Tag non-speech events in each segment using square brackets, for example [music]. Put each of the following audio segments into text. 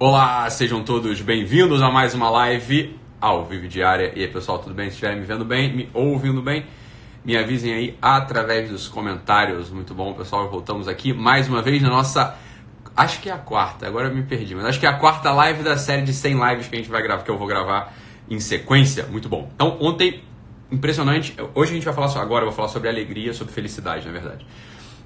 Olá, sejam todos bem-vindos a mais uma live ao vivo diária. E aí, pessoal, tudo bem? Se estiverem me vendo bem, me ouvindo bem, me avisem aí através dos comentários. Muito bom, pessoal. Voltamos aqui mais uma vez na nossa. Acho que é a quarta, agora eu me perdi, mas acho que é a quarta live da série de 100 lives que a gente vai gravar, que eu vou gravar em sequência. Muito bom. Então, ontem, impressionante. Hoje a gente vai falar só, agora eu vou falar sobre alegria, sobre felicidade, na verdade.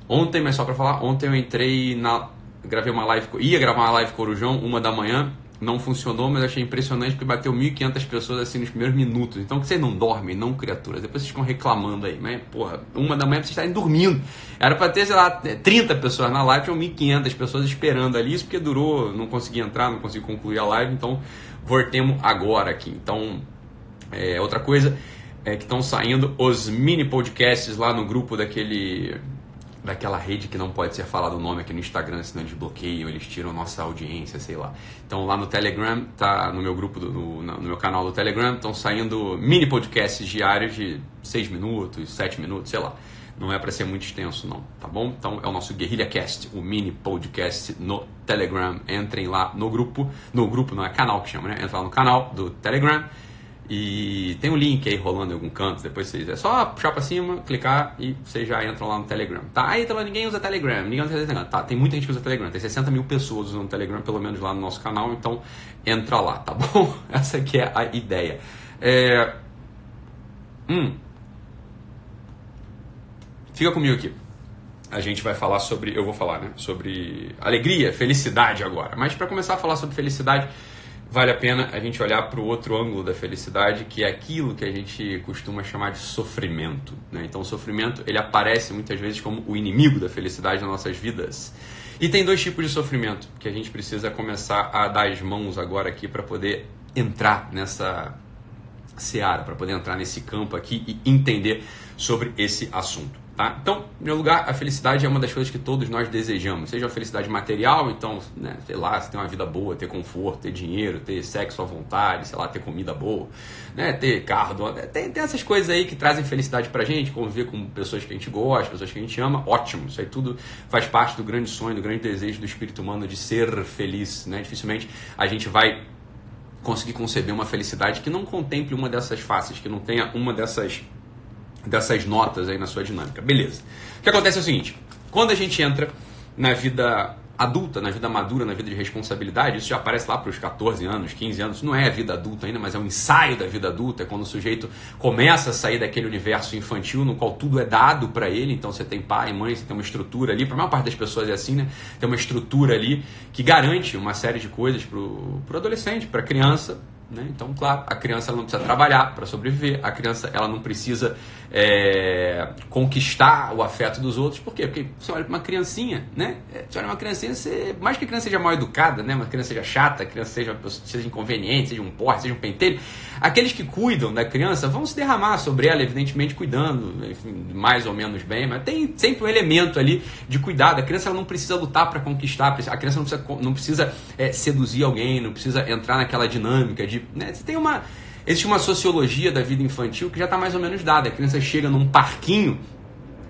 Ontem, mas só para falar, ontem eu entrei na gravei uma live, ia gravar uma live Corujão, uma da manhã, não funcionou, mas achei impressionante porque bateu 1.500 pessoas assim nos primeiros minutos. Então que vocês não dormem, não criaturas. Depois vocês ficam reclamando aí, mas porra, uma da manhã vocês estarem dormindo. Era para ter, sei lá, 30 pessoas na live, tinham 1.500 pessoas esperando ali. Isso porque durou, não consegui entrar, não consegui concluir a live, então voltemos agora aqui. Então, é, outra coisa é que estão saindo os mini podcasts lá no grupo daquele daquela rede que não pode ser falado o nome aqui no Instagram, senão eles bloqueiam, eles tiram nossa audiência, sei lá. Então lá no Telegram, tá no meu grupo, do, no, no meu canal do Telegram, estão saindo mini podcasts diários de 6 minutos, 7 minutos, sei lá. Não é para ser muito extenso, não, tá bom? Então é o nosso Guerrilha Cast, o mini podcast no Telegram. Entrem lá no grupo, no grupo não é canal que chama, né? Entra lá no canal do Telegram e tem um link aí rolando em algum canto, depois vocês é só puxar para cima, clicar e vocês já entram lá no Telegram. Tá, aí tá ninguém usa Telegram, ninguém usa Telegram. Tá, tem muita gente que usa Telegram, tem 60 mil pessoas usando Telegram, pelo menos lá no nosso canal, então entra lá, tá bom? [laughs] Essa aqui é a ideia. É... Hum. Fica comigo aqui. A gente vai falar sobre, eu vou falar, né, sobre alegria, felicidade agora. Mas para começar a falar sobre felicidade, vale a pena a gente olhar para o outro ângulo da felicidade, que é aquilo que a gente costuma chamar de sofrimento. Né? Então, o sofrimento ele aparece muitas vezes como o inimigo da felicidade nas nossas vidas. E tem dois tipos de sofrimento que a gente precisa começar a dar as mãos agora aqui para poder entrar nessa seara, para poder entrar nesse campo aqui e entender sobre esse assunto. Tá? Então, em primeiro lugar, a felicidade é uma das coisas que todos nós desejamos. Seja a felicidade material, então, né, sei lá, ter uma vida boa, ter conforto, ter dinheiro, ter sexo à vontade, sei lá, ter comida boa, né, ter carro, tem, tem essas coisas aí que trazem felicidade pra gente, conviver com pessoas que a gente gosta, pessoas que a gente ama, ótimo. Isso aí tudo faz parte do grande sonho, do grande desejo do espírito humano de ser feliz, né? Dificilmente a gente vai conseguir conceber uma felicidade que não contemple uma dessas faces, que não tenha uma dessas dessas notas aí na sua dinâmica. Beleza. O que acontece é o seguinte: quando a gente entra na vida adulta, na vida madura, na vida de responsabilidade, isso já aparece lá para os 14 anos, 15 anos, não é a vida adulta ainda, mas é um ensaio da vida adulta, é quando o sujeito começa a sair daquele universo infantil no qual tudo é dado para ele, então você tem pai, mãe, você tem uma estrutura ali, para a maior parte das pessoas é assim, né? Tem uma estrutura ali que garante uma série de coisas para o adolescente, para a criança, né? Então, claro, a criança ela não precisa trabalhar para sobreviver, a criança ela não precisa é, conquistar o afeto dos outros. Por quê? Porque você olha para uma criancinha, né? É, você olha uma criancinha, você, mais que a criança seja mal educada, né? uma criança seja chata, a criança seja, seja inconveniente, seja um porre, seja um pentelho, aqueles que cuidam da criança vão se derramar sobre ela, evidentemente cuidando, enfim, mais ou menos bem, mas tem sempre um elemento ali de cuidado. A criança ela não precisa lutar para conquistar, a criança não precisa, não precisa é, seduzir alguém, não precisa entrar naquela dinâmica de. Né? Você tem uma Existe uma sociologia da vida infantil que já está mais ou menos dada. A criança chega num parquinho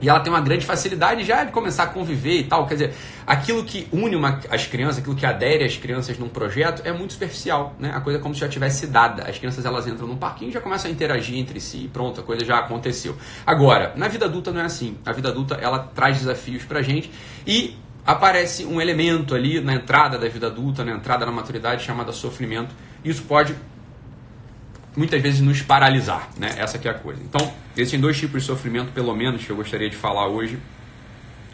e ela tem uma grande facilidade já de começar a conviver e tal. Quer dizer, aquilo que une uma, as crianças, aquilo que adere as crianças num projeto é muito superficial, né? A coisa é como se já tivesse dada. As crianças elas entram num parquinho e já começam a interagir entre si e pronto, a coisa já aconteceu. Agora, na vida adulta não é assim. A vida adulta ela traz desafios pra gente e aparece um elemento ali na entrada da vida adulta, na entrada na maturidade chamada sofrimento. Isso pode muitas vezes nos paralisar, né? Essa que é a coisa. Então, existem dois tipos de sofrimento, pelo menos, que eu gostaria de falar hoje,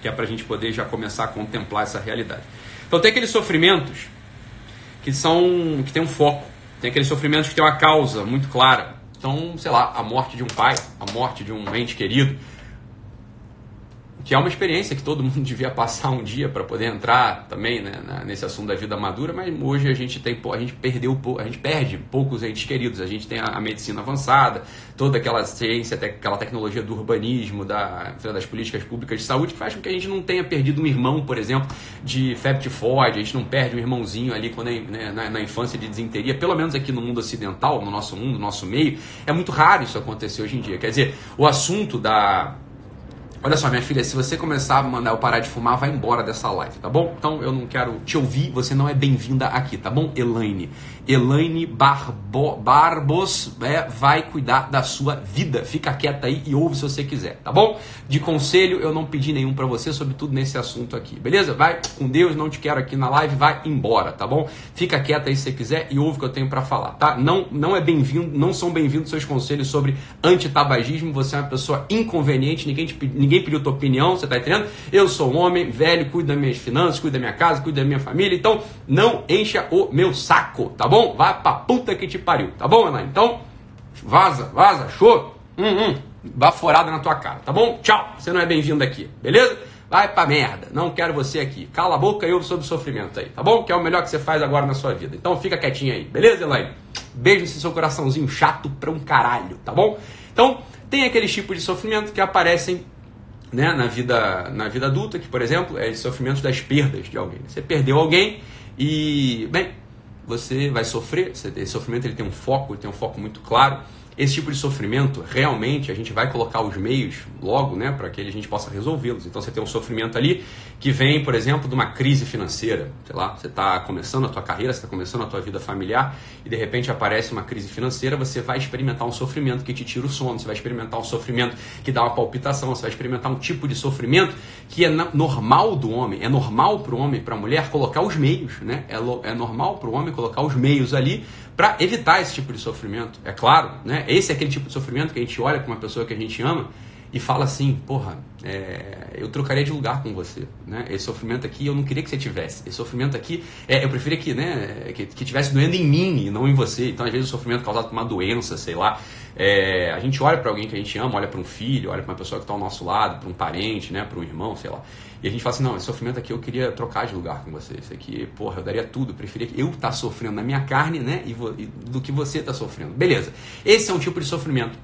que é para a gente poder já começar a contemplar essa realidade. Então, tem aqueles sofrimentos que são que tem um foco, tem aqueles sofrimentos que tem uma causa muito clara. Então, sei lá, a morte de um pai, a morte de um ente querido, que é uma experiência que todo [laughs] mundo devia passar um dia para poder entrar também né, nesse assunto da vida madura, mas hoje a gente tem a gente perdeu a gente perde poucos entes queridos, a gente tem a, a medicina avançada, toda aquela ciência, aquela tecnologia do urbanismo, da, das políticas públicas de saúde que faz com que a gente não tenha perdido um irmão, por exemplo, de febre tifoide, a gente não perde um irmãozinho ali quando é, né, na, na infância de desinteria, pelo menos aqui no mundo ocidental, no nosso mundo, no nosso meio, é muito raro isso acontecer hoje em dia. Quer dizer, o assunto da Olha só, minha filha, se você começar a mandar eu parar de fumar, vai embora dessa live, tá bom? Então eu não quero te ouvir, você não é bem-vinda aqui, tá bom? Elaine. Elaine Barbo, Barbos é, vai cuidar da sua vida. Fica quieta aí e ouve se você quiser, tá bom? De conselho, eu não pedi nenhum para você, sobretudo nesse assunto aqui, beleza? Vai com Deus, não te quero aqui na live, vai embora, tá bom? Fica quieta aí se você quiser e ouve o que eu tenho para falar, tá? Não, não é bem-vindo, não são bem-vindos seus conselhos sobre antitabagismo, você é uma pessoa inconveniente, ninguém te ninguém pediu tua opinião, você tá entendendo? Eu sou um homem velho, cuido das minhas finanças, cuido da minha casa, cuido da minha família, então não encha o meu saco, tá bom? Vai pra puta que te pariu, tá bom, Ana? Então, vaza, vaza, show, hum, hum, baforada na tua cara, tá bom? Tchau, você não é bem-vindo aqui, beleza? Vai pra merda, não quero você aqui. Cala a boca e ouve sobre sofrimento aí, tá bom? Que é o melhor que você faz agora na sua vida. Então fica quietinho aí, beleza, Elaine? Beijo nesse seu coraçãozinho chato pra um caralho, tá bom? Então, tem aqueles tipos de sofrimento que aparecem né, na, vida, na vida adulta, que, por exemplo, é o sofrimento das perdas de alguém. Você perdeu alguém e, bem, você vai sofrer. Esse sofrimento ele tem um foco, ele tem um foco muito claro esse tipo de sofrimento, realmente, a gente vai colocar os meios logo, né, para que a gente possa resolvê-los. Então, você tem um sofrimento ali que vem, por exemplo, de uma crise financeira. Sei lá, você está começando a tua carreira, você está começando a tua vida familiar e, de repente, aparece uma crise financeira, você vai experimentar um sofrimento que te tira o sono, você vai experimentar um sofrimento que dá uma palpitação, você vai experimentar um tipo de sofrimento que é normal do homem, é normal para o homem para a mulher colocar os meios, né? É, é normal para o homem colocar os meios ali para evitar esse tipo de sofrimento. É claro, né? Esse é aquele tipo de sofrimento que a gente olha para uma pessoa que a gente ama e fala assim, porra, é, eu trocaria de lugar com você, né? Esse sofrimento aqui eu não queria que você tivesse. Esse sofrimento aqui, é, eu preferia que, né, que, que tivesse doendo em mim e não em você. Então, às vezes, o sofrimento causado por uma doença, sei lá. É, a gente olha para alguém que a gente ama, olha para um filho, olha para uma pessoa que está ao nosso lado, para um parente, né, para um irmão, sei lá. E a gente fala assim, não, esse sofrimento aqui eu queria trocar de lugar com você. Isso aqui, porra, eu daria tudo. Preferia eu estar tá sofrendo na minha carne, né? E, e do que você está sofrendo. Beleza. Esse é um tipo de sofrimento.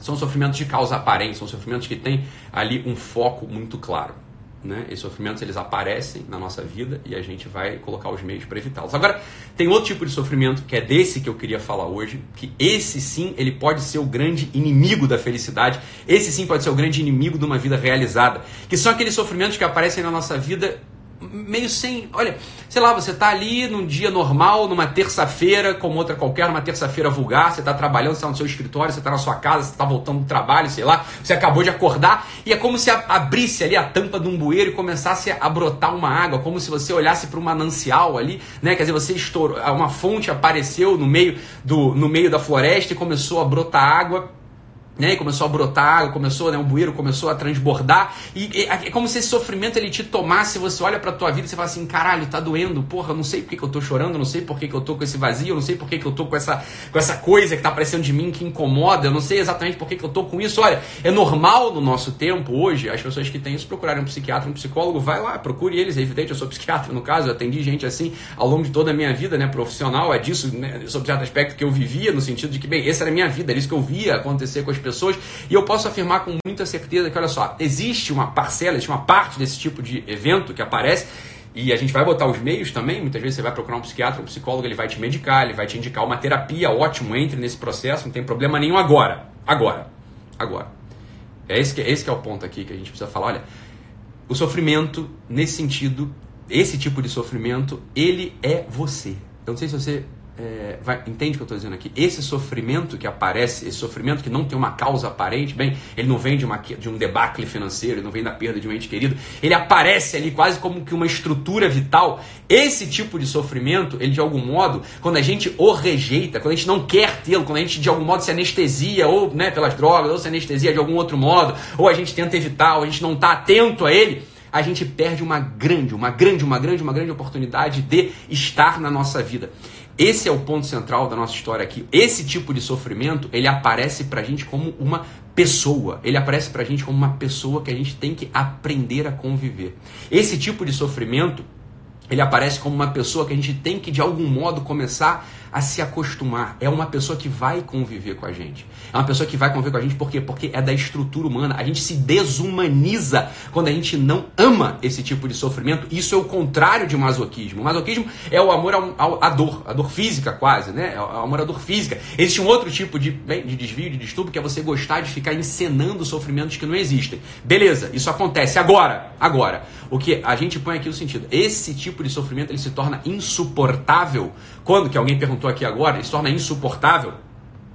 São sofrimentos de causa aparente, são sofrimentos que têm ali um foco muito claro né? Esses sofrimentos eles aparecem na nossa vida e a gente vai colocar os meios para evitá-los. Agora, tem outro tipo de sofrimento que é desse que eu queria falar hoje, que esse sim, ele pode ser o grande inimigo da felicidade. Esse sim pode ser o grande inimigo de uma vida realizada, que são aqueles sofrimentos que aparecem na nossa vida meio sem. Olha, sei lá, você está ali num dia normal, numa terça-feira, como outra qualquer, numa terça-feira vulgar, você está trabalhando, você está no seu escritório, você está na sua casa, você está voltando do trabalho, sei lá, você acabou de acordar, e é como se abrisse ali a tampa de um bueiro e começasse a brotar uma água, como se você olhasse para um manancial ali, né? Quer dizer, você estourou, uma fonte apareceu no meio, do, no meio da floresta e começou a brotar água né? E começou a brotar água, começou, né? O bueiro começou a transbordar. E é como se esse sofrimento ele te tomasse. Você olha pra tua vida e você fala assim: caralho, tá doendo. Porra, não sei por que, que eu tô chorando, não sei por que, que eu tô com esse vazio, não sei por que, que eu tô com essa, com essa coisa que tá aparecendo de mim que incomoda, eu não sei exatamente por que, que eu tô com isso. Olha, é normal no nosso tempo hoje as pessoas que têm isso procurarem um psiquiatra, um psicólogo, vai lá, procure eles. É evidente, eu sou psiquiatra no caso, eu atendi gente assim ao longo de toda a minha vida, né? Profissional, é disso, né, sobre certo aspecto que eu vivia, no sentido de que, bem, essa era a minha vida, era isso que eu via acontecer com as pessoas pessoas. E eu posso afirmar com muita certeza que, olha só, existe uma parcela, existe uma parte desse tipo de evento que aparece. E a gente vai botar os meios também. Muitas vezes você vai procurar um psiquiatra, um psicólogo, ele vai te medicar, ele vai te indicar uma terapia. Ótimo, entre nesse processo, não tem problema nenhum agora. Agora. Agora. É esse que, é esse que é o ponto aqui que a gente precisa falar. Olha, o sofrimento, nesse sentido, esse tipo de sofrimento, ele é você. Eu não sei se você é, vai, entende o que eu estou dizendo aqui? Esse sofrimento que aparece, esse sofrimento que não tem uma causa aparente, bem, ele não vem de, uma, de um debacle financeiro, ele não vem da perda de um ente querido, ele aparece ali quase como que uma estrutura vital. Esse tipo de sofrimento, ele de algum modo, quando a gente o rejeita, quando a gente não quer tê-lo, quando a gente de algum modo se anestesia, ou né, pelas drogas, ou se anestesia de algum outro modo, ou a gente tenta evitar, ou a gente não está atento a ele, a gente perde uma grande, uma grande, uma grande, uma grande oportunidade de estar na nossa vida. Esse é o ponto central da nossa história aqui. Esse tipo de sofrimento, ele aparece pra gente como uma pessoa. Ele aparece pra gente como uma pessoa que a gente tem que aprender a conviver. Esse tipo de sofrimento, ele aparece como uma pessoa que a gente tem que de algum modo começar a se acostumar. É uma pessoa que vai conviver com a gente. É uma pessoa que vai conviver com a gente por quê? Porque é da estrutura humana. A gente se desumaniza quando a gente não ama esse tipo de sofrimento. Isso é o contrário de masoquismo. O masoquismo é o amor à dor, a dor física quase, né? É o amor à dor física. Existe um outro tipo de, bem, de desvio, de distúrbio, que é você gostar de ficar encenando sofrimentos que não existem. Beleza, isso acontece agora. Agora, o que a gente põe aqui o sentido. Esse tipo de sofrimento ele se torna insuportável quando, que alguém perguntou aqui agora, se torna insuportável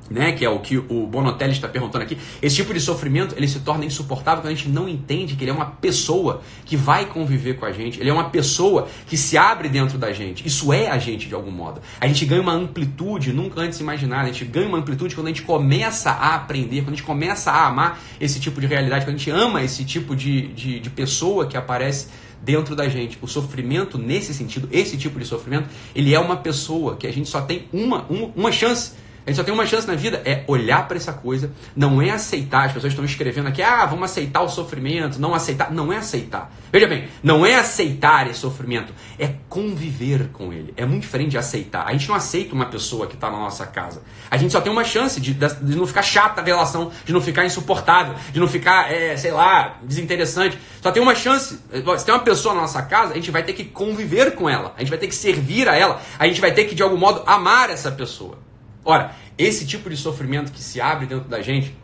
né, que é o que o Bonotelli está perguntando aqui, esse tipo de sofrimento ele se torna insuportável quando a gente não entende que ele é uma pessoa que vai conviver com a gente, ele é uma pessoa que se abre dentro da gente. Isso é a gente de algum modo. A gente ganha uma amplitude nunca antes imaginada, a gente ganha uma amplitude quando a gente começa a aprender, quando a gente começa a amar esse tipo de realidade, quando a gente ama esse tipo de, de, de pessoa que aparece dentro da gente. O sofrimento, nesse sentido, esse tipo de sofrimento, ele é uma pessoa que a gente só tem uma, uma, uma chance a gente só tem uma chance na vida, é olhar para essa coisa, não é aceitar. As pessoas estão escrevendo aqui, ah, vamos aceitar o sofrimento, não aceitar. Não é aceitar. Veja bem, não é aceitar esse sofrimento, é conviver com ele. É muito diferente de aceitar. A gente não aceita uma pessoa que está na nossa casa. A gente só tem uma chance de, de não ficar chata a relação, de não ficar insuportável, de não ficar, é, sei lá, desinteressante. Só tem uma chance. Se tem uma pessoa na nossa casa, a gente vai ter que conviver com ela, a gente vai ter que servir a ela, a gente vai ter que, de algum modo, amar essa pessoa. Ora, esse tipo de sofrimento que se abre dentro da gente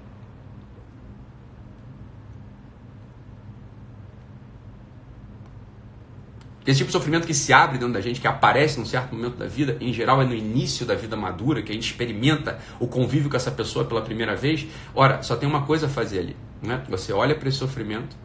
Esse tipo de sofrimento que se abre dentro da gente, que aparece num certo momento da vida, em geral é no início da vida madura, que a gente experimenta o convívio com essa pessoa pela primeira vez. Ora, só tem uma coisa a fazer ali. Né? Você olha para esse sofrimento,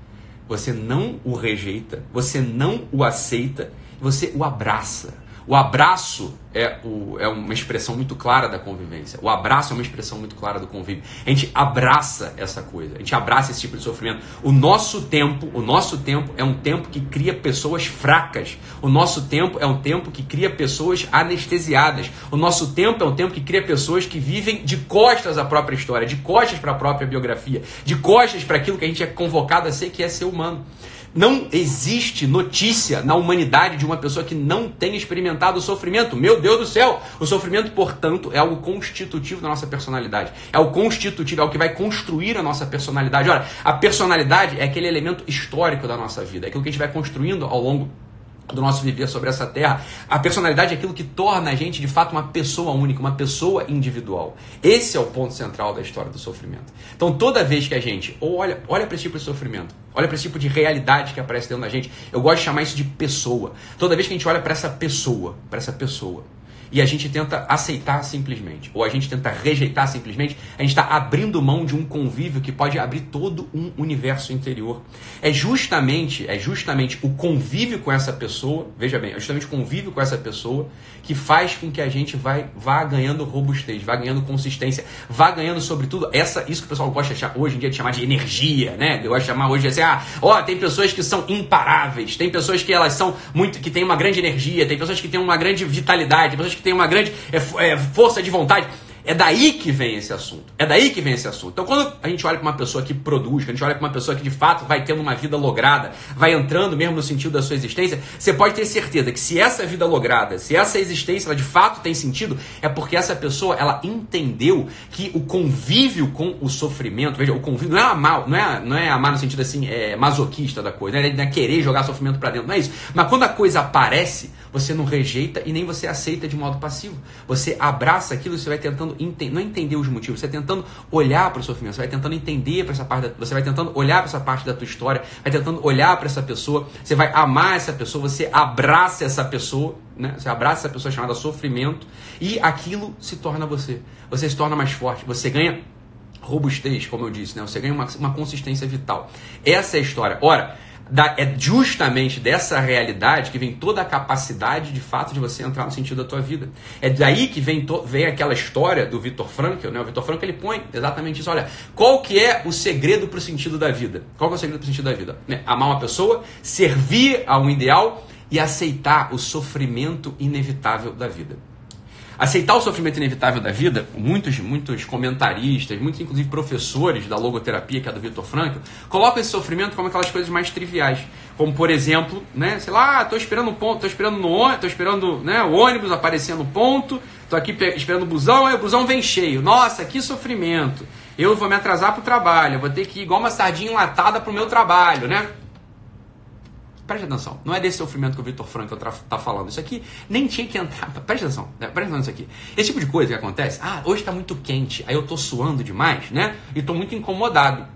você não o rejeita, você não o aceita, você o abraça. O abraço é, o, é uma expressão muito clara da convivência. O abraço é uma expressão muito clara do convívio. A gente abraça essa coisa, a gente abraça esse tipo de sofrimento. O nosso tempo, o nosso tempo é um tempo que cria pessoas fracas. O nosso tempo é um tempo que cria pessoas anestesiadas. O nosso tempo é um tempo que cria pessoas que vivem de costas à própria história, de costas para a própria biografia, de costas para aquilo que a gente é convocado a ser, que é ser humano. Não existe notícia na humanidade de uma pessoa que não tenha experimentado o sofrimento. Meu Deus do céu! O sofrimento, portanto, é algo constitutivo da nossa personalidade. É o constitutivo, é o que vai construir a nossa personalidade. Olha, a personalidade é aquele elemento histórico da nossa vida, é aquilo que a gente vai construindo ao longo do nosso viver sobre essa terra. A personalidade é aquilo que torna a gente de fato uma pessoa única, uma pessoa individual. Esse é o ponto central da história do sofrimento. Então, toda vez que a gente olha, olha para esse tipo de sofrimento, olha para esse tipo de realidade que aparece dentro da gente, eu gosto de chamar isso de pessoa. Toda vez que a gente olha para essa pessoa, para essa pessoa, e a gente tenta aceitar simplesmente, ou a gente tenta rejeitar simplesmente, a gente está abrindo mão de um convívio que pode abrir todo um universo interior. É justamente, é justamente o convívio com essa pessoa, veja bem, é justamente o convívio com essa pessoa que faz com que a gente vai, vá ganhando robustez, vá ganhando consistência, vá ganhando, sobretudo, essa, isso que o pessoal gosta chamar, hoje em dia de chamar de energia, né? Eu gosto de chamar hoje assim, ah, ó, tem pessoas que são imparáveis, tem pessoas que elas são muito, que têm uma grande energia, tem pessoas que têm uma grande vitalidade, tem pessoas que têm uma grande é, é, força de vontade. É daí que vem esse assunto. É daí que vem esse assunto. Então, quando a gente olha para uma pessoa que produz, quando a gente olha para uma pessoa que de fato vai tendo uma vida lograda, vai entrando mesmo no sentido da sua existência, você pode ter certeza que se essa vida lograda, se essa existência ela de fato tem sentido, é porque essa pessoa ela entendeu que o convívio com o sofrimento, veja, o convívio não é amar, não é, não é amar no sentido assim, é, masoquista da coisa, não é querer jogar sofrimento para dentro, não é isso. Mas quando a coisa aparece, você não rejeita e nem você aceita de modo passivo. Você abraça aquilo, você vai tentando ente não entender os motivos, você vai tentando olhar para o sofrimento, você vai tentando entender para essa parte, da, você vai tentando olhar para essa parte da tua história, vai tentando olhar para essa pessoa, você vai amar essa pessoa, você abraça essa pessoa, né? Você abraça essa pessoa chamada sofrimento e aquilo se torna você. Você se torna mais forte, você ganha robustez, como eu disse, né? Você ganha uma, uma consistência vital. Essa é a história. Ora, da, é justamente dessa realidade que vem toda a capacidade de fato de você entrar no sentido da tua vida. É daí que vem, to, vem aquela história do Vitor Frankl, né? O Vitor Frankl ele põe exatamente isso. Olha, qual que é o segredo para o sentido da vida? Qual que é o segredo para o sentido da vida? Né? Amar uma pessoa, servir a um ideal e aceitar o sofrimento inevitável da vida. Aceitar o sofrimento inevitável da vida, muitos, muitos comentaristas, muitos inclusive professores da logoterapia, que é do Victor Frankl, colocam esse sofrimento como aquelas coisas mais triviais. Como, por exemplo, né, sei lá, estou esperando um ponto, estou esperando no tô esperando né, o ônibus aparecer no ponto, tô aqui esperando o busão, aí o busão vem cheio. Nossa, que sofrimento. Eu vou me atrasar pro trabalho, eu vou ter que ir igual uma sardinha enlatada pro meu trabalho, né? Preste atenção, não é desse sofrimento que o Vitor Franco está falando. Isso aqui nem tinha que entrar. [laughs] Preste atenção, né? preste atenção nisso aqui. Esse tipo de coisa que acontece, ah, hoje está muito quente, aí eu estou suando demais, né? E estou muito incomodado.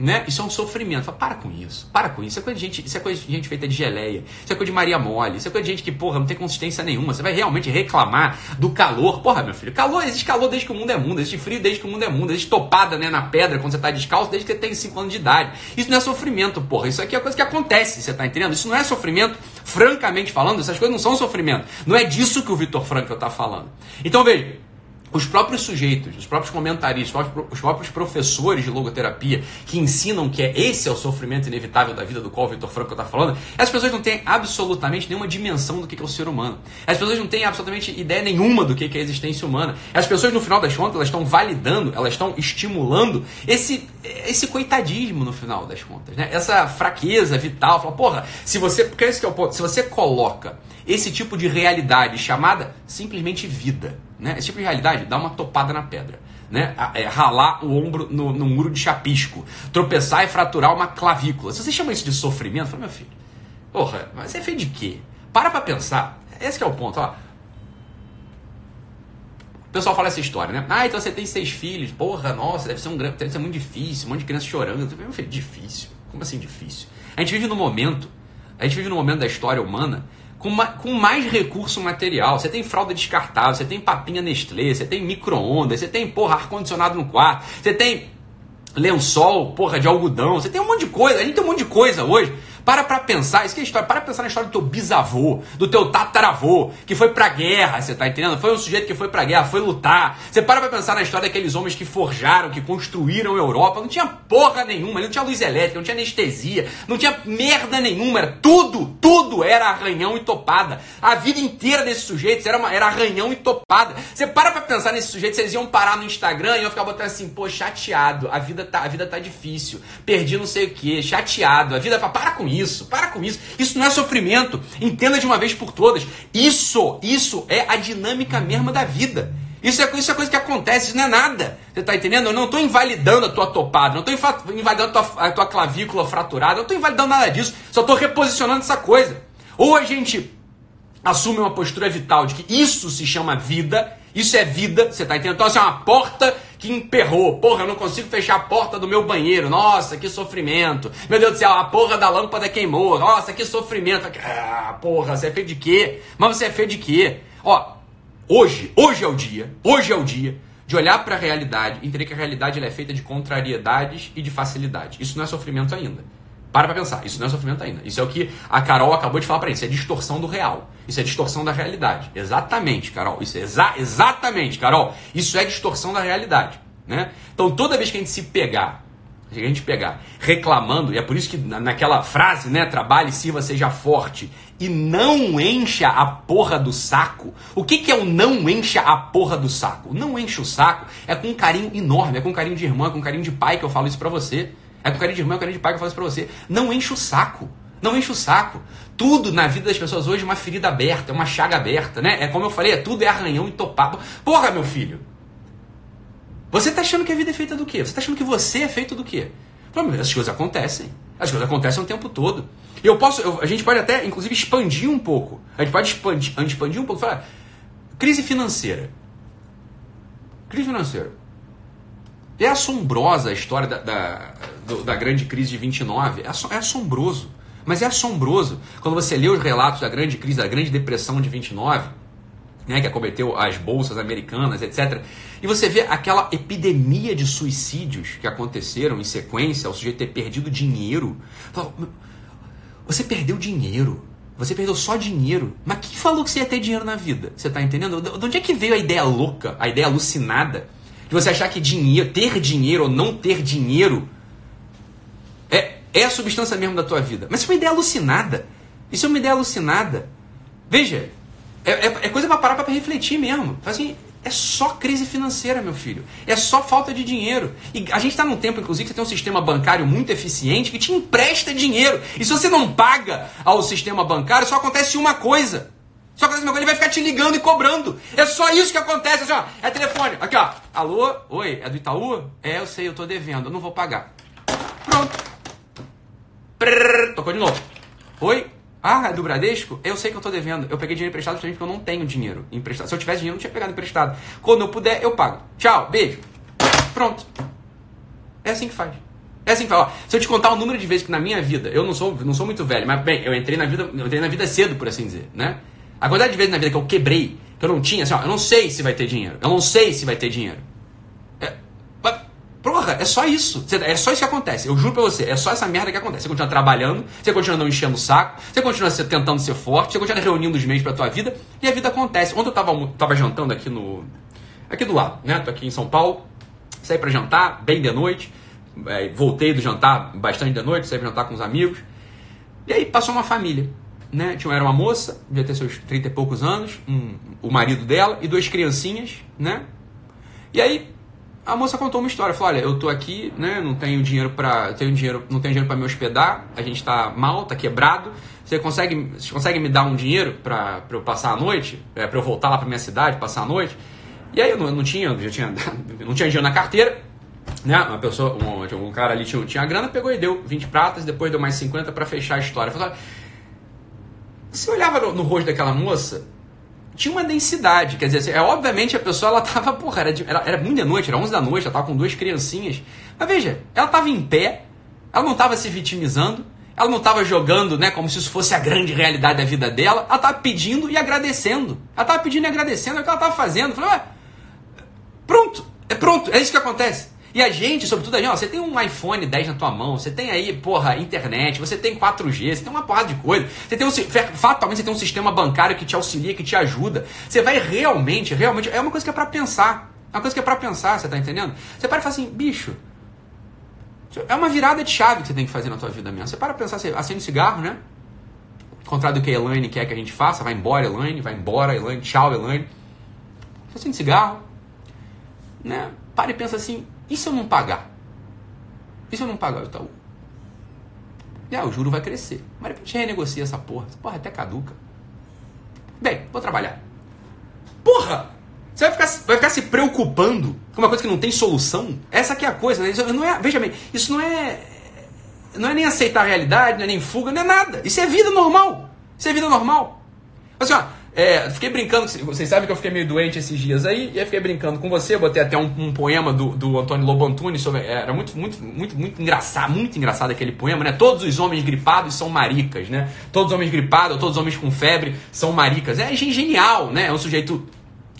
Né? Isso é um sofrimento. Fala, para com isso. Para com isso. Isso é coisa de gente, isso é coisa de gente feita de geleia. Isso é coisa de Maria Mole. Isso é coisa de gente que, porra, não tem consistência nenhuma. Você vai realmente reclamar do calor. Porra, meu filho, calor, existe calor desde que o mundo é mundo. Existe frio desde que o mundo é mundo. Existe topada né, na pedra quando você está descalço desde que você tem 5 anos de idade. Isso não é sofrimento, porra. Isso aqui é coisa que acontece, você tá entendendo? Isso não é sofrimento, francamente falando. Essas coisas não são sofrimento. Não é disso que o Vitor Franco está falando. Então, veja os próprios sujeitos, os próprios comentaristas, os próprios professores de logoterapia que ensinam que é esse é o sofrimento inevitável da vida do qual o Vitor Franco está falando, as pessoas não têm absolutamente nenhuma dimensão do que é o ser humano. As pessoas não têm absolutamente ideia nenhuma do que é a existência humana. As pessoas, no final das contas, elas estão validando, elas estão estimulando esse, esse coitadismo no final das contas. Né? Essa fraqueza vital. Fala, porra, se você. Porque esse é o ponto. Se você coloca esse tipo de realidade chamada simplesmente vida né? Esse tipo de realidade dá uma topada na pedra. Né? É, ralar o ombro no, no, muro de chapisco, tropeçar e fraturar uma clavícula. Se você chama isso de sofrimento, fala, meu filho, porra, mas é feito de quê? Para pra pensar. Esse é o ponto, ó. O pessoal fala essa história, né? Ah, então você tem seis filhos. Porra, nossa, deve ser, um, deve ser muito difícil. Um monte de criança chorando. Meu filho, difícil. Como assim difícil? A gente vive num momento, a gente vive num momento da história humana com, com mais recurso material. Você tem fralda descartável, você tem papinha Nestlé, você tem micro-ondas, você tem, porra, ar-condicionado no quarto, você tem lençol, porra, de algodão, você tem um monte de coisa. A gente tem um monte de coisa hoje para para pensar, isso que é história, para pensar na história do teu bisavô, do teu tataravô, que foi pra guerra, você tá entendendo? Foi um sujeito que foi pra guerra, foi lutar. Você para pra pensar na história daqueles homens que forjaram, que construíram a Europa, não tinha porra nenhuma, não tinha luz elétrica, não tinha anestesia, não tinha merda nenhuma, era tudo, tudo era arranhão e topada. A vida inteira desses sujeitos era, uma, era arranhão e topada. Você para pra pensar nesses sujeitos, eles iam parar no Instagram e iam ficar botando assim, pô, chateado, a vida tá, a vida tá difícil, perdi não sei o que, chateado, a vida, para com isso, para com isso. Isso não é sofrimento. Entenda de uma vez por todas. Isso, isso é a dinâmica mesma da vida. Isso é, isso é coisa que acontece, isso não é nada. Você está entendendo? Eu não estou invalidando a tua topada, não estou invalidando a tua, a tua clavícula fraturada, não estou invalidando nada disso. Só estou reposicionando essa coisa. Ou a gente assume uma postura vital de que isso se chama vida, isso é vida, você está entendendo? Então, assim, é uma porta que emperrou. Porra, eu não consigo fechar a porta do meu banheiro. Nossa, que sofrimento. Meu Deus do céu, a porra da lâmpada queimou. Nossa, que sofrimento. Ah, porra, você é feio de quê? Mas você é feio de quê? Ó, hoje, hoje é o dia, hoje é o dia de olhar para a realidade e entender que a realidade é feita de contrariedades e de facilidade. Isso não é sofrimento ainda. Para pra pensar, isso não é sofrimento ainda. Isso é o que a Carol acabou de falar pra gente. Isso é distorção do real. Isso é distorção da realidade. Exatamente, Carol. Isso é exa exatamente, Carol. Isso é distorção da realidade. Né? Então toda vez que a gente se pegar, a gente pegar reclamando, e é por isso que naquela frase, né? Trabalhe, sirva, seja forte, e não encha a porra do saco. O que, que é o não encha a porra do saco? Não enche o saco é com um carinho enorme, é com um carinho de irmã, é com um carinho de pai que eu falo isso pra você. É com carinho de irmão, é carinho de pai eu falo isso pra você. Não enche o saco. Não enche o saco. Tudo na vida das pessoas hoje é uma ferida aberta, é uma chaga aberta, né? É como eu falei, é tudo é arranhão e topado. Porra, meu filho! Você tá achando que a vida é feita do quê? Você tá achando que você é feito do quê? As coisas acontecem. As coisas acontecem o tempo todo. E eu posso, eu, a gente pode até, inclusive, expandir um pouco. A gente pode expandir, expandir um pouco. Falar, crise financeira. Crise financeira. É assombrosa a história da, da, da grande crise de 29. É, é assombroso. Mas é assombroso quando você lê os relatos da grande crise, da grande depressão de 29, né, que acometeu as bolsas americanas, etc. E você vê aquela epidemia de suicídios que aconteceram em sequência, o sujeito ter perdido dinheiro. Você perdeu dinheiro. Você perdeu só dinheiro. Mas quem falou que você ia ter dinheiro na vida? Você está entendendo? De onde é que veio a ideia louca, a ideia alucinada de você achar que dinheiro, ter dinheiro ou não ter dinheiro é, é a substância mesmo da tua vida. Mas isso é uma ideia alucinada. Isso é uma ideia alucinada. Veja, é, é, é coisa para parar para refletir mesmo. Assim, é só crise financeira, meu filho. É só falta de dinheiro. E a gente está num tempo, inclusive, que tem um sistema bancário muito eficiente que te empresta dinheiro. E se você não paga ao sistema bancário, só acontece uma coisa. Só acontece uma coisa, ele vai ficar te ligando e cobrando. É só isso que acontece. Assim, ó, é telefone. Aqui, ó. Alô? Oi, é do Itaú? É, eu sei, eu tô devendo, eu não vou pagar. Pronto. Prrr, tocou de novo. Oi? Ah, é do Bradesco? Eu sei que eu tô devendo. Eu peguei dinheiro emprestado justamente porque eu não tenho dinheiro emprestado. Se eu tivesse dinheiro, eu não tinha pegado emprestado. Quando eu puder, eu pago. Tchau, beijo. Pronto. É assim que faz. É assim que faz. Ó, se eu te contar o número de vezes que na minha vida, eu não sou, não sou muito velho, mas bem, eu entrei na vida, eu entrei na vida cedo, por assim dizer, né? A quantidade de vezes na vida que eu quebrei, que eu não tinha, assim, ó, eu não sei se vai ter dinheiro. Eu não sei se vai ter dinheiro. É, porra, é só isso. É só isso que acontece. Eu juro pra você, é só essa merda que acontece. Você continua trabalhando, você continua não enchendo o saco, você continua tentando ser forte, você continua reunindo os meios pra tua vida, e a vida acontece. Ontem eu tava, tava jantando aqui no. aqui do lado, né? Tô aqui em São Paulo, saí pra jantar, bem de noite. É, voltei do jantar bastante de noite, saí pra jantar com os amigos. E aí passou uma família né? Tinha, era uma moça, devia ter seus 30 e poucos anos, um, o marido dela e duas criancinhas, né? E aí a moça contou uma história, falou: "Olha, eu tô aqui, né, não tenho dinheiro para, tenho dinheiro, não tenho dinheiro para me hospedar, a gente tá mal, tá quebrado. Você consegue, você consegue me dar um dinheiro para eu passar a noite, é, para eu voltar lá para minha cidade, passar a noite?" E aí eu não, não tinha, já tinha, [laughs] não tinha dinheiro na carteira, né? Uma pessoa, um, um cara ali tinha, tinha grana, pegou e deu 20 pratas, depois deu mais 50 para fechar a história. Falou, você olhava no, no, rosto daquela moça, tinha uma densidade. Quer dizer, assim, é, obviamente a pessoa ela tava, porra, era, de, era, era muito de noite, era 11 da noite, ela tava com duas criancinhas. Mas veja, ela tava em pé, ela não tava se vitimizando, ela não estava jogando, né, como se isso fosse a grande realidade da vida dela. Ela estava pedindo e agradecendo. Ela estava pedindo e agradecendo é o que ela estava fazendo. Falei, ué, pronto, é pronto, é isso que acontece. E a gente, sobretudo a gente, ó, você tem um iPhone 10 na tua mão, você tem aí, porra, internet, você tem 4G, você tem uma porrada de coisa. Você tem um, fatalmente você tem um sistema bancário que te auxilia, que te ajuda. Você vai realmente, realmente, é uma coisa que é para pensar. É uma coisa que é para pensar, você tá entendendo? Você para e fala assim, bicho, é uma virada de chave que você tem que fazer na tua vida mesmo. Você para pensar, você acende um cigarro, né? Contrário do que a Elaine quer que a gente faça, vai embora, Elaine, vai embora, Elaine, tchau, Elaine. Você acende cigarro, né? Para e pensa assim, e se eu não pagar? E se eu não pagar o Itaú? E ah, o juro vai crescer. Mas depois a gente renegocia essa porra. Essa porra é até caduca. Bem, vou trabalhar. Porra! Você vai ficar, vai ficar se preocupando com uma coisa que não tem solução? Essa aqui é a coisa, né? Isso não é, veja bem, isso não é. Não é nem aceitar a realidade, não é nem fuga, não é nada. Isso é vida normal. Isso é vida normal. Assim, ó, é, fiquei brincando, vocês sabem que eu fiquei meio doente esses dias aí, e aí fiquei brincando com você, botei até um, um poema do, do Antônio Lobo Antunes sobre. Era muito, muito, muito, muito engraçado, muito engraçado aquele poema, né? Todos os homens gripados são maricas, né? Todos os homens gripados, todos os homens com febre são maricas. É genial, né? É um sujeito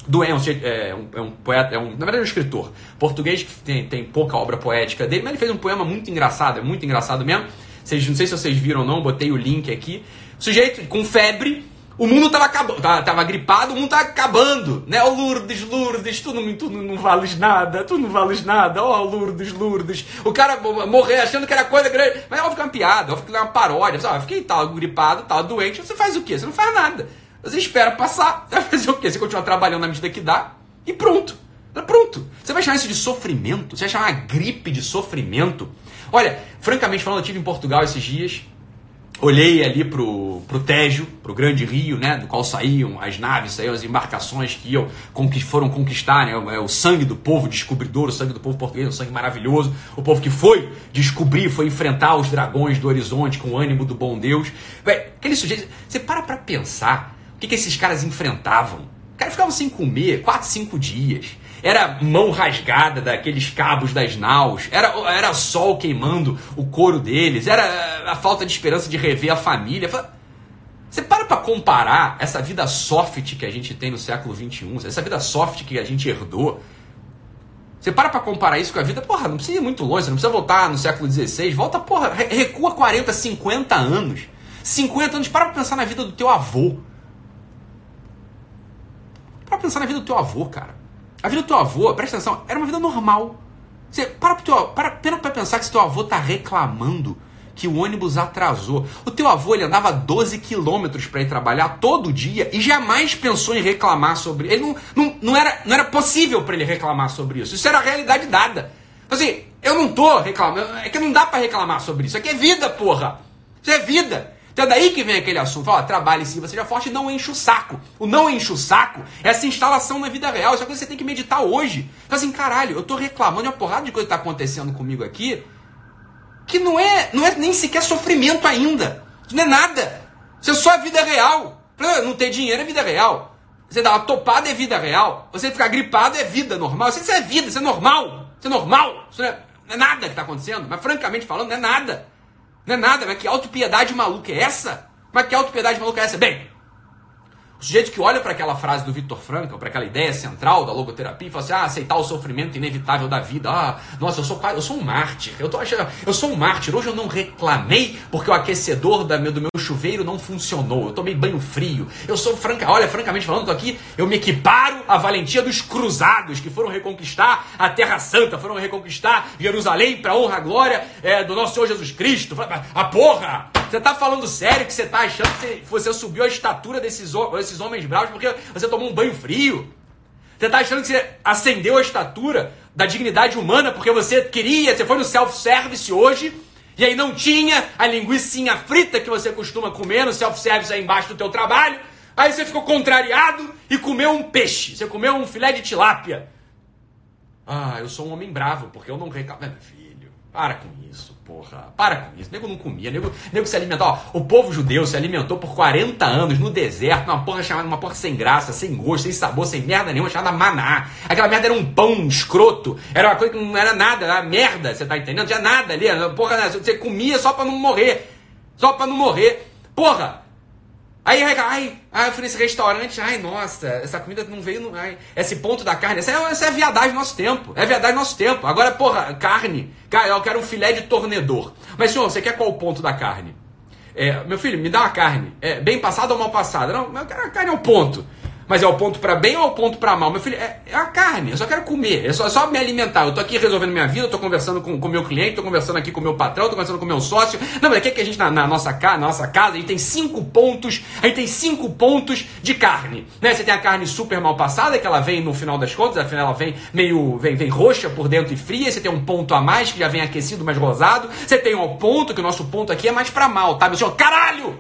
doente, é um, é um poeta, é um, na verdade é um escritor português que tem, tem pouca obra poética dele, mas ele fez um poema muito engraçado, é muito engraçado mesmo. Vocês, não sei se vocês viram ou não, botei o link aqui. Sujeito com febre o mundo tava acabando, tava, tava, gripado, o mundo tava acabando, né? Ó oh, Lourdes, Lourdes, tu não, tu não vales nada, tu não vales nada, ó oh, Lourdes, Lourdes. O cara morrer achando que era coisa grande, mas óbvio que é uma piada, óbvio que é uma paródia. Ah, fiquei tal, gripado, tal, doente, você faz o quê? Você não faz nada. Você espera passar, você vai fazer o quê? Você continua trabalhando na medida que dá e pronto. Pronto. Você vai chamar isso de sofrimento? Você vai chamar uma gripe de sofrimento? Olha, francamente falando, eu estive em Portugal esses dias olhei ali pro, pro Tejo, pro grande rio, né, do qual saíam as naves, saíam as embarcações que iam, que foram conquistar, né, o, é o sangue do povo descobridor, o sangue do povo português, um sangue maravilhoso, o povo que foi descobrir, foi enfrentar os dragões do horizonte com o ânimo do bom Deus. Véi, aquele sujeito, você para pra pensar o que, que esses caras enfrentavam. Os caras ficavam sem comer quatro, cinco dias era mão rasgada daqueles cabos das naus, era, era sol queimando o couro deles, era a falta de esperança de rever a família. Você para para comparar essa vida soft que a gente tem no século XXI, essa vida soft que a gente herdou. Você para para comparar isso com a vida, porra, não precisa ir muito longe, você não precisa voltar no século XVI, volta, porra, recua 40, 50 anos. 50 anos, para pra pensar na vida do teu avô. Para pensar na vida do teu avô, cara. A vida do teu avô, presta atenção, era uma vida normal. Você para pro teu, para, para pensar que se teu avô tá reclamando que o ônibus atrasou. O teu avô ele andava 12 quilômetros para ir trabalhar todo dia e jamais pensou em reclamar sobre. Ele não, não, não, era, não era possível para ele reclamar sobre isso. Isso era a realidade dada. Assim, eu não tô reclamando. É que não dá para reclamar sobre isso. Isso aqui é vida, porra. Isso é vida. Então é daí que vem aquele assunto. Fala, trabalhe sim, você seja forte não enche o saco. O não enche o saco é essa instalação na vida real. Isso é coisa que você tem que meditar hoje. Então assim, caralho, eu tô reclamando de uma porrada de coisa que tá acontecendo comigo aqui que não é, não é nem sequer sofrimento ainda. Isso não é nada. Isso é só a vida real. Não ter dinheiro é vida real. Você dar uma topada é vida real. Você ficar gripado é vida normal. Isso é vida, isso é normal. Isso é normal. Isso não é, não é nada que está acontecendo. Mas francamente falando, não é nada. Não é nada. Mas que autopiedade maluca é essa? Mas que autopiedade maluca é essa? Bem, o sujeito que olha para aquela frase do Victor Frankl, para aquela ideia central da logoterapia, e fala assim: ah, aceitar o sofrimento inevitável da vida. Ah, nossa, eu sou eu sou um mártir. Eu tô achando, eu sou um mártir. Hoje eu não reclamei porque o aquecedor da, do meu chuveiro não funcionou. Eu tomei banho frio. Eu sou franca, olha, francamente falando, aqui, eu me equiparo à valentia dos cruzados que foram reconquistar a Terra Santa, foram reconquistar Jerusalém para honra e glória é, do nosso Senhor Jesus Cristo. A porra! Você tá falando sério que você tá achando que você, subiu a estatura desses, desses homens bravos porque você tomou um banho frio? Você tá achando que você acendeu a estatura da dignidade humana porque você queria, você foi no self-service hoje e aí não tinha a linguiça frita que você costuma comer no self-service aí embaixo do teu trabalho. Aí você ficou contrariado e comeu um peixe. Você comeu um filé de tilápia. Ah, eu sou um homem bravo porque eu não reclamo. Para com isso porra. Para com isso. Nego não comia, nego, nego se alimentava. O povo judeu se alimentou por 40 anos no deserto, numa porra chamada, uma porra sem graça, sem gosto, sem sabor, sem merda nenhuma, chamada maná. Aquela merda era um pão escroto. Era uma coisa que não era nada, era merda, você tá entendendo? Não tinha nada ali. Porra, você comia só pra não morrer. Só pra não morrer. Porra, Aí, ai, ai, eu fui nesse restaurante, ai, nossa, essa comida não veio, ai, esse ponto da carne, essa é, essa é viadagem do nosso tempo, é viadagem do nosso tempo. Agora, porra, carne, cara, eu quero um filé de tornedor. Mas, senhor, você quer qual o ponto da carne? É, meu filho, me dá uma carne, é, bem passada ou mal passada? Não, eu quero a carne ao ponto. Mas é o ponto para bem ou é o ponto para mal? Meu filho, é, é, a carne, eu só quero comer, é só, é só me alimentar. Eu tô aqui resolvendo minha vida, eu tô conversando com o meu cliente, tô conversando aqui com o meu patrão, tô conversando com o meu sócio. Não, mas aqui é que a gente, na, na nossa, na nossa casa, a gente tem cinco pontos, a gente tem cinco pontos de carne. Né? Você tem a carne super mal passada, que ela vem no final das contas, afinal ela vem meio, vem, vem roxa por dentro e fria. Você tem um ponto a mais, que já vem aquecido, mais rosado. Você tem um ponto, que o nosso ponto aqui é mais para mal, tá? Meu senhor, caralho!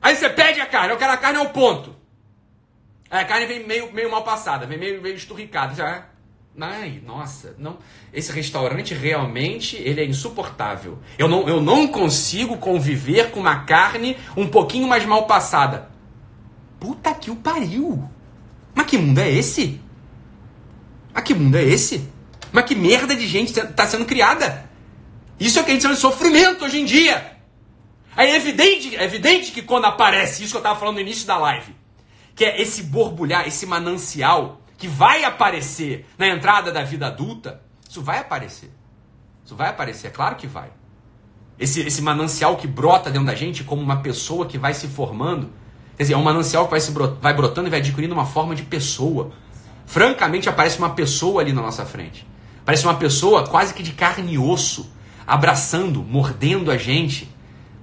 Aí você pede a carne, eu quero a carne ao ponto. A carne vem meio, meio mal passada, vem meio, meio esturricada. Já. Ai, nossa, não. Esse restaurante realmente ele é insuportável. Eu não, eu não consigo conviver com uma carne um pouquinho mais mal passada. Puta que o pariu! Mas que mundo é esse? Mas que mundo é esse? Mas que merda de gente está sendo criada? Isso é o que a gente chama de sofrimento hoje em dia. É evidente, é evidente que quando aparece isso que eu estava falando no início da live, que é esse borbulhar, esse manancial que vai aparecer na entrada da vida adulta, isso vai aparecer. Isso vai aparecer, é claro que vai. Esse, esse manancial que brota dentro da gente como uma pessoa que vai se formando. Quer dizer, é um manancial que vai, se brot, vai brotando e vai adquirindo uma forma de pessoa. Francamente, aparece uma pessoa ali na nossa frente. Parece uma pessoa quase que de carne e osso, abraçando, mordendo a gente,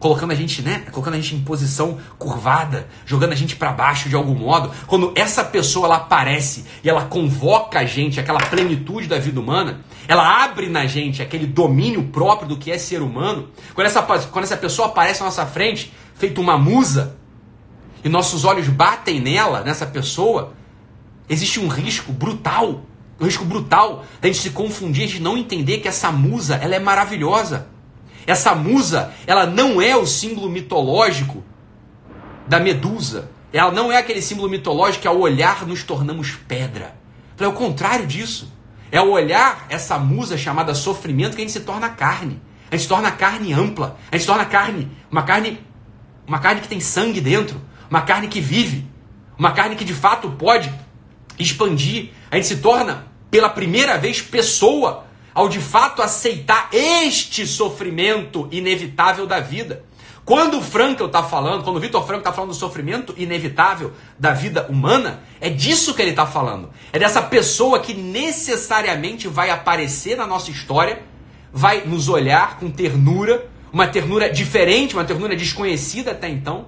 colocando a gente, né, colocando a gente em posição curvada, jogando a gente para baixo de algum modo. Quando essa pessoa ela aparece e ela convoca a gente, aquela plenitude da vida humana, ela abre na gente aquele domínio próprio do que é ser humano. Quando essa, quando essa pessoa aparece na nossa frente, feito uma musa, e nossos olhos batem nela, nessa pessoa, existe um risco brutal, um risco brutal da gente se confundir, de não entender que essa musa, ela é maravilhosa. Essa musa, ela não é o símbolo mitológico da medusa. Ela não é aquele símbolo mitológico que ao olhar nos tornamos pedra. É o contrário disso. É ao olhar essa musa chamada sofrimento que a gente se torna carne. A gente se torna carne ampla. A gente se torna carne, uma carne, uma carne que tem sangue dentro, uma carne que vive, uma carne que de fato pode expandir. A gente se torna pela primeira vez pessoa ao de fato aceitar este sofrimento inevitável da vida. Quando o Frankl está falando, quando o Vitor Frankl está falando do sofrimento inevitável da vida humana, é disso que ele está falando. É dessa pessoa que necessariamente vai aparecer na nossa história, vai nos olhar com ternura, uma ternura diferente, uma ternura desconhecida até então,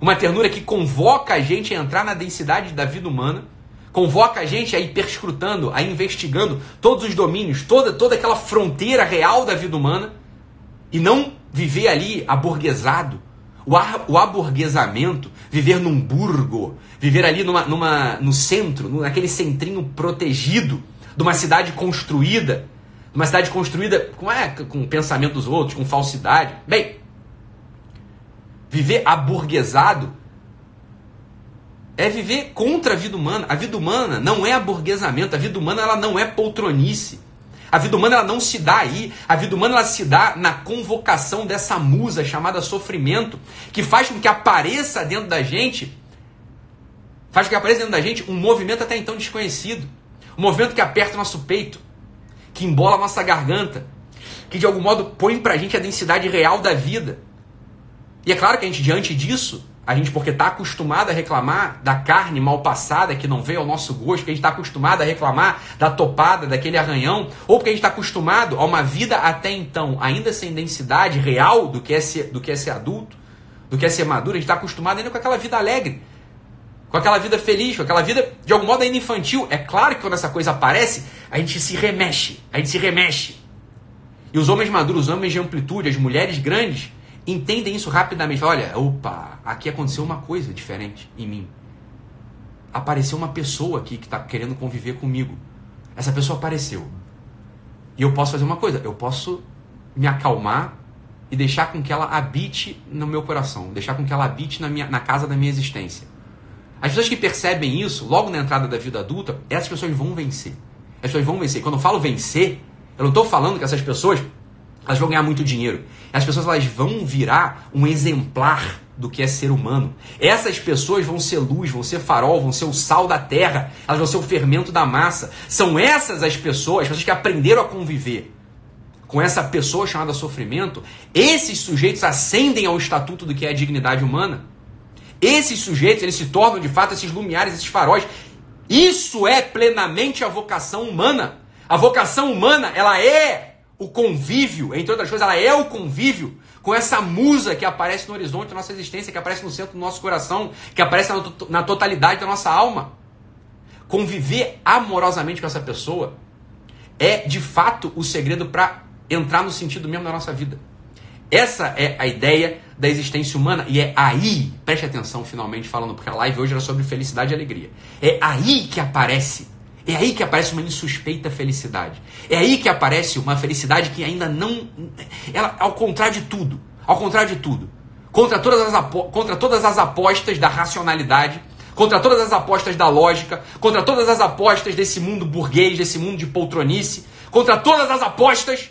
uma ternura que convoca a gente a entrar na densidade da vida humana convoca a gente a ir perscrutando, a ir investigando todos os domínios, toda, toda aquela fronteira real da vida humana, e não viver ali aburguesado, o, o aburguesamento, viver num burgo, viver ali numa, numa, no centro, naquele centrinho protegido de uma cidade construída, uma cidade construída com, é, com pensamento dos outros, com falsidade. Bem, viver aburguesado é viver contra a vida humana. A vida humana não é aburguesamento, a vida humana ela não é poltronice. A vida humana ela não se dá aí. A vida humana ela se dá na convocação dessa musa chamada sofrimento, que faz com que apareça dentro da gente, faz com que apareça dentro da gente um movimento até então desconhecido. Um movimento que aperta o nosso peito, que embola a nossa garganta, que de algum modo põe pra gente a densidade real da vida. E é claro que a gente, diante disso, a gente, porque está acostumado a reclamar da carne mal passada que não veio ao nosso gosto, porque a gente está acostumado a reclamar da topada, daquele arranhão, ou porque a gente está acostumado a uma vida até então ainda sem densidade real do que é ser, do que é ser adulto, do que é ser maduro, a gente está acostumado ainda com aquela vida alegre, com aquela vida feliz, com aquela vida de algum modo ainda infantil. É claro que quando essa coisa aparece, a gente se remexe, a gente se remexe. E os homens maduros, os homens de amplitude, as mulheres grandes, entendem isso rapidamente. Olha, opa, aqui aconteceu uma coisa diferente em mim. Apareceu uma pessoa aqui que está querendo conviver comigo. Essa pessoa apareceu. E eu posso fazer uma coisa, eu posso me acalmar e deixar com que ela habite no meu coração, deixar com que ela habite na, minha, na casa da minha existência. As pessoas que percebem isso, logo na entrada da vida adulta, essas pessoas vão vencer. As pessoas vão vencer. Quando eu falo vencer, eu não estou falando que essas pessoas elas vão ganhar muito dinheiro. As pessoas elas vão virar um exemplar do que é ser humano. Essas pessoas vão ser luz, vão ser farol, vão ser o sal da terra, elas vão ser o fermento da massa. São essas as pessoas, as pessoas que aprenderam a conviver com essa pessoa chamada sofrimento. Esses sujeitos ascendem ao estatuto do que é a dignidade humana. Esses sujeitos, eles se tornam de fato esses lumiares, esses faróis. Isso é plenamente a vocação humana. A vocação humana, ela é o convívio, entre outras coisas, ela é o convívio com essa musa que aparece no horizonte da nossa existência, que aparece no centro do nosso coração, que aparece na, totalidade da nossa alma. Conviver amorosamente com essa pessoa é, de fato, o segredo para entrar no sentido mesmo da nossa vida. Essa é a ideia da existência humana e é aí, preste atenção finalmente falando, porque a live hoje era sobre felicidade e alegria. É aí que aparece é aí que aparece uma insuspeita felicidade. É aí que aparece uma felicidade que ainda não. Ela, ao contrário de tudo. Ao contrário de tudo. Contra todas as, contra todas as apostas da racionalidade, contra todas as apostas da lógica, contra todas as apostas desse mundo burguês, desse mundo de poltronice, contra todas as apostas,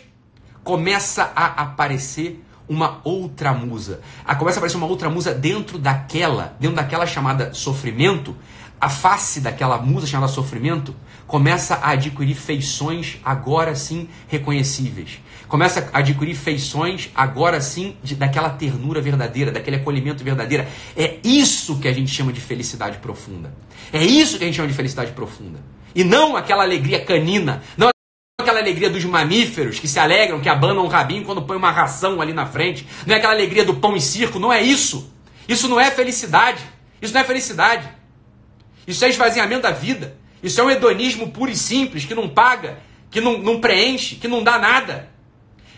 começa a aparecer uma outra musa. A, começa a aparecer uma outra musa dentro daquela, dentro daquela chamada sofrimento, a face daquela musa chamada sofrimento começa a adquirir feições agora sim reconhecíveis. Começa a adquirir feições agora sim de, daquela ternura verdadeira, daquele acolhimento verdadeiro. É isso que a gente chama de felicidade profunda. É isso que a gente chama de felicidade profunda. E não aquela alegria canina, não aquela alegria dos mamíferos que se alegram, que abanam o rabinho quando põe uma ração ali na frente. Não é aquela alegria do pão e circo, não é isso. Isso não é felicidade. Isso não é felicidade. Isso é esvaziamento da vida. Isso é um hedonismo puro e simples, que não paga, que não, não preenche, que não dá nada.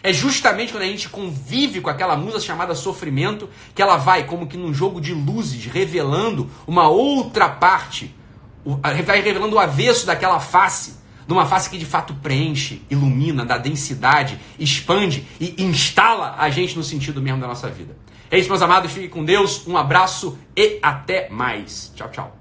É justamente quando a gente convive com aquela musa chamada sofrimento que ela vai, como que num jogo de luzes, revelando uma outra parte, vai revelando o avesso daquela face, numa face que de fato preenche, ilumina, dá densidade, expande e instala a gente no sentido mesmo da nossa vida. É isso, meus amados, fiquem com Deus, um abraço e até mais. Tchau, tchau.